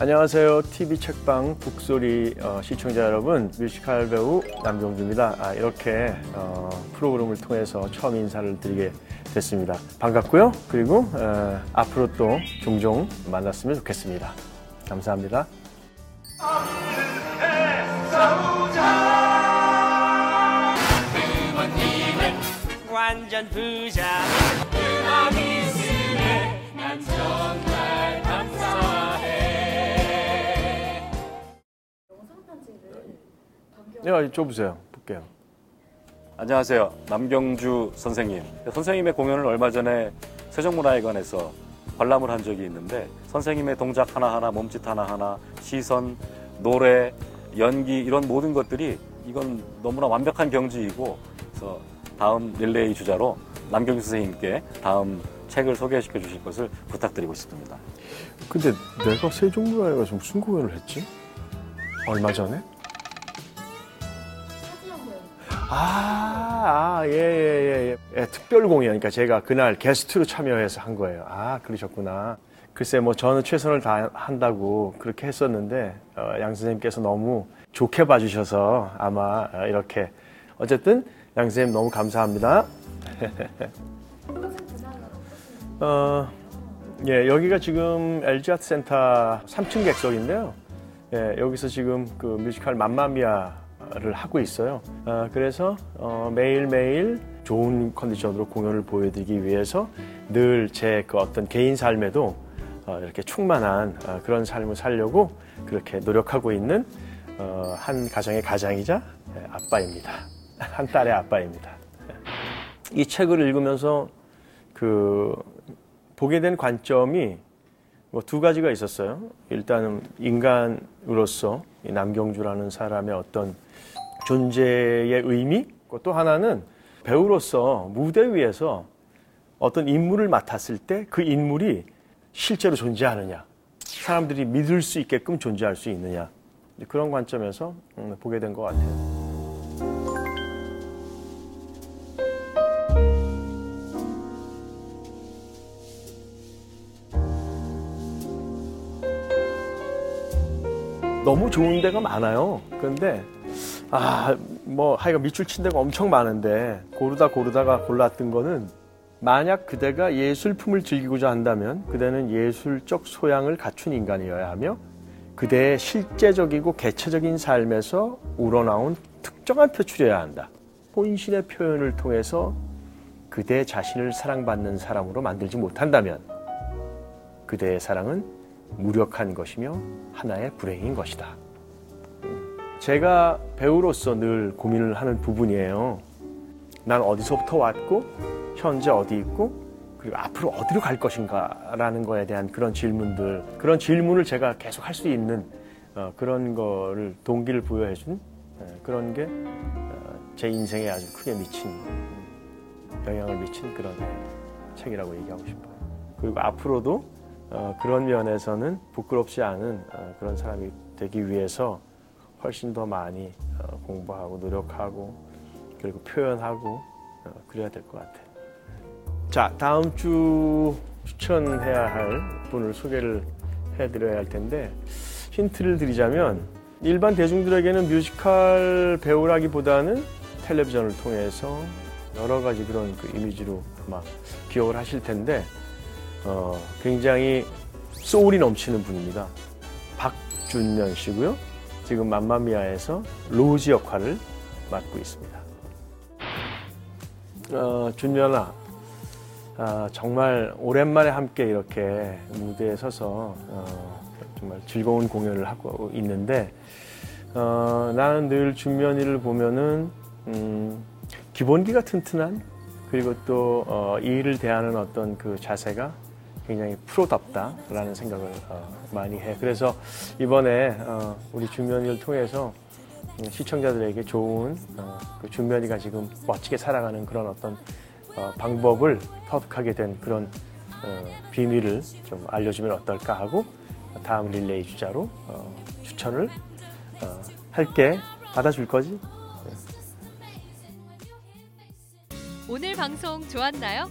안녕하세요. TV 책방 북소리 어, 시청자 여러분, 뮤지컬 배우 남경주입니다. 아, 이렇게 어, 프로그램을 통해서 처음 인사를 드리게 됐습니다. 반갑고요. 그리고 어, 앞으로 또 종종 만났으면 좋겠습니다. 감사합니다. 완전 부자 야, 줘보세요. 볼게요. 안녕하세요. 남경주 선생님. 선생님의 공연을 얼마 전에 세종문화회관에서 관람을 한 적이 있는데 선생님의 동작 하나하나, 몸짓 하나하나, 시선, 노래, 연기 이런 모든 것들이 이건 너무나 완벽한 경지이고 그래서 다음 릴레이 주자로 남경주 선생님께 다음 책을 소개시켜 주실 것을 부탁드리고 싶습니다. 근데 내가 세종문화회관에서 무슨 공연을 했지? 얼마 전에? 아, 아, 예, 예, 예, 예. 예, 특별 공연. 그러니까 제가 그날 게스트로 참여해서 한 거예요. 아, 그러셨구나. 글쎄, 뭐, 저는 최선을 다한다고 그렇게 했었는데, 어, 양 선생님께서 너무 좋게 봐주셔서 아마 어, 이렇게. 어쨌든, 양 선생님 너무 감사합니다. 어, 예, 여기가 지금 LG 아트 센터 3층 객석인데요. 예, 여기서 지금 그 뮤지컬 맘마미아 를 하고 있어요. 아, 그래서 어, 매일매일 좋은 컨디션으로 공연을 보여드리기 위해서 늘 제 그 어떤 개인 삶에도 어, 이렇게 충만한 어, 그런 삶을 살려고 그렇게 노력하고 있는 어, 한 가정의 가장이자 예, 아빠입니다. 한 딸의 아빠입니다. 이 책을 읽으면서 그 보게 된 관점이 뭐 두 가지가 있었어요. 일단은 인간으로서 이 남경주라는 사람의 어떤 존재의 의미, 또 하나는 배우로서 무대 위에서 어떤 인물을 맡았을 때 그 인물이 실제로 존재하느냐, 사람들이 믿을 수 있게끔 존재할 수 있느냐 그런 관점에서 음, 보게 된 것 같아요. 너무 좋은 데가 많아요. 그런데 아, 뭐 하여간 밑줄 친 데가 엄청 많은데 고르다 고르다가 골랐던 거는 만약 그대가 예술품을 즐기고자 한다면 그대는 예술적 소양을 갖춘 인간이어야 하며 그대의 실제적이고 개체적인 삶에서 우러나온 특정한 표출이어야 한다. 본신의 표현을 통해서 그대 자신을 사랑받는 사람으로 만들지 못한다면 그대의 사랑은 무력한 것이며 하나의 불행인 것이다. 제가 배우로서 늘 고민을 하는 부분이에요. 난 어디서부터 왔고, 현재 어디 있고, 그리고 앞으로 어디로 갈 것인가 라는 거에 대한 그런 질문들, 그런 질문을 제가 계속 할 수 있는 어, 그런 거를 동기를 부여해준 어, 그런 게 제 인생에 아주 크게 미친 영향을 미친 그런 책이라고 얘기하고 싶어요. 그리고 앞으로도 어, 그런 면에서는 부끄럽지 않은 어, 그런 사람이 되기 위해서 훨씬 더 많이 어, 공부하고 노력하고 그리고 표현하고 어, 그래야 될 것 같아요. 자, 다음 주 추천해야 할 분을 소개를 해드려야 할 텐데 힌트를 드리자면 일반 대중들에게는 뮤지컬 배우라기보다는 텔레비전을 통해서 여러 가지 그런 그 이미지로 막 기억을 하실 텐데 어, 굉장히 소울이 넘치는 분입니다. 박준면 씨고요. 지금 맘마미아에서 로즈 역할을 맡고 있습니다. 어, 준면아, 아, 정말 오랜만에 함께 이렇게 무대에 서서 어, 정말 즐거운 공연을 하고 있는데 어, 나는 늘 준면이를 보면은 음, 기본기가 튼튼한 그리고 또 어, 이 일을 대하는 어떤 그 자세가 굉장히 프로답다라는 생각을 어, 많이 해. 그래서 이번에 어, 우리 준면이를 통해서 음, 시청자들에게 좋은 어, 그 준면이가 지금 멋지게 살아가는 그런 어떤 어, 방법을 터득하게 된 그런 어, 비밀을 좀 알려주면 어떨까 하고 다음 릴레이 주자로 어, 추천을 어, 할게 받아줄 거지? 오늘 방송 좋았나요?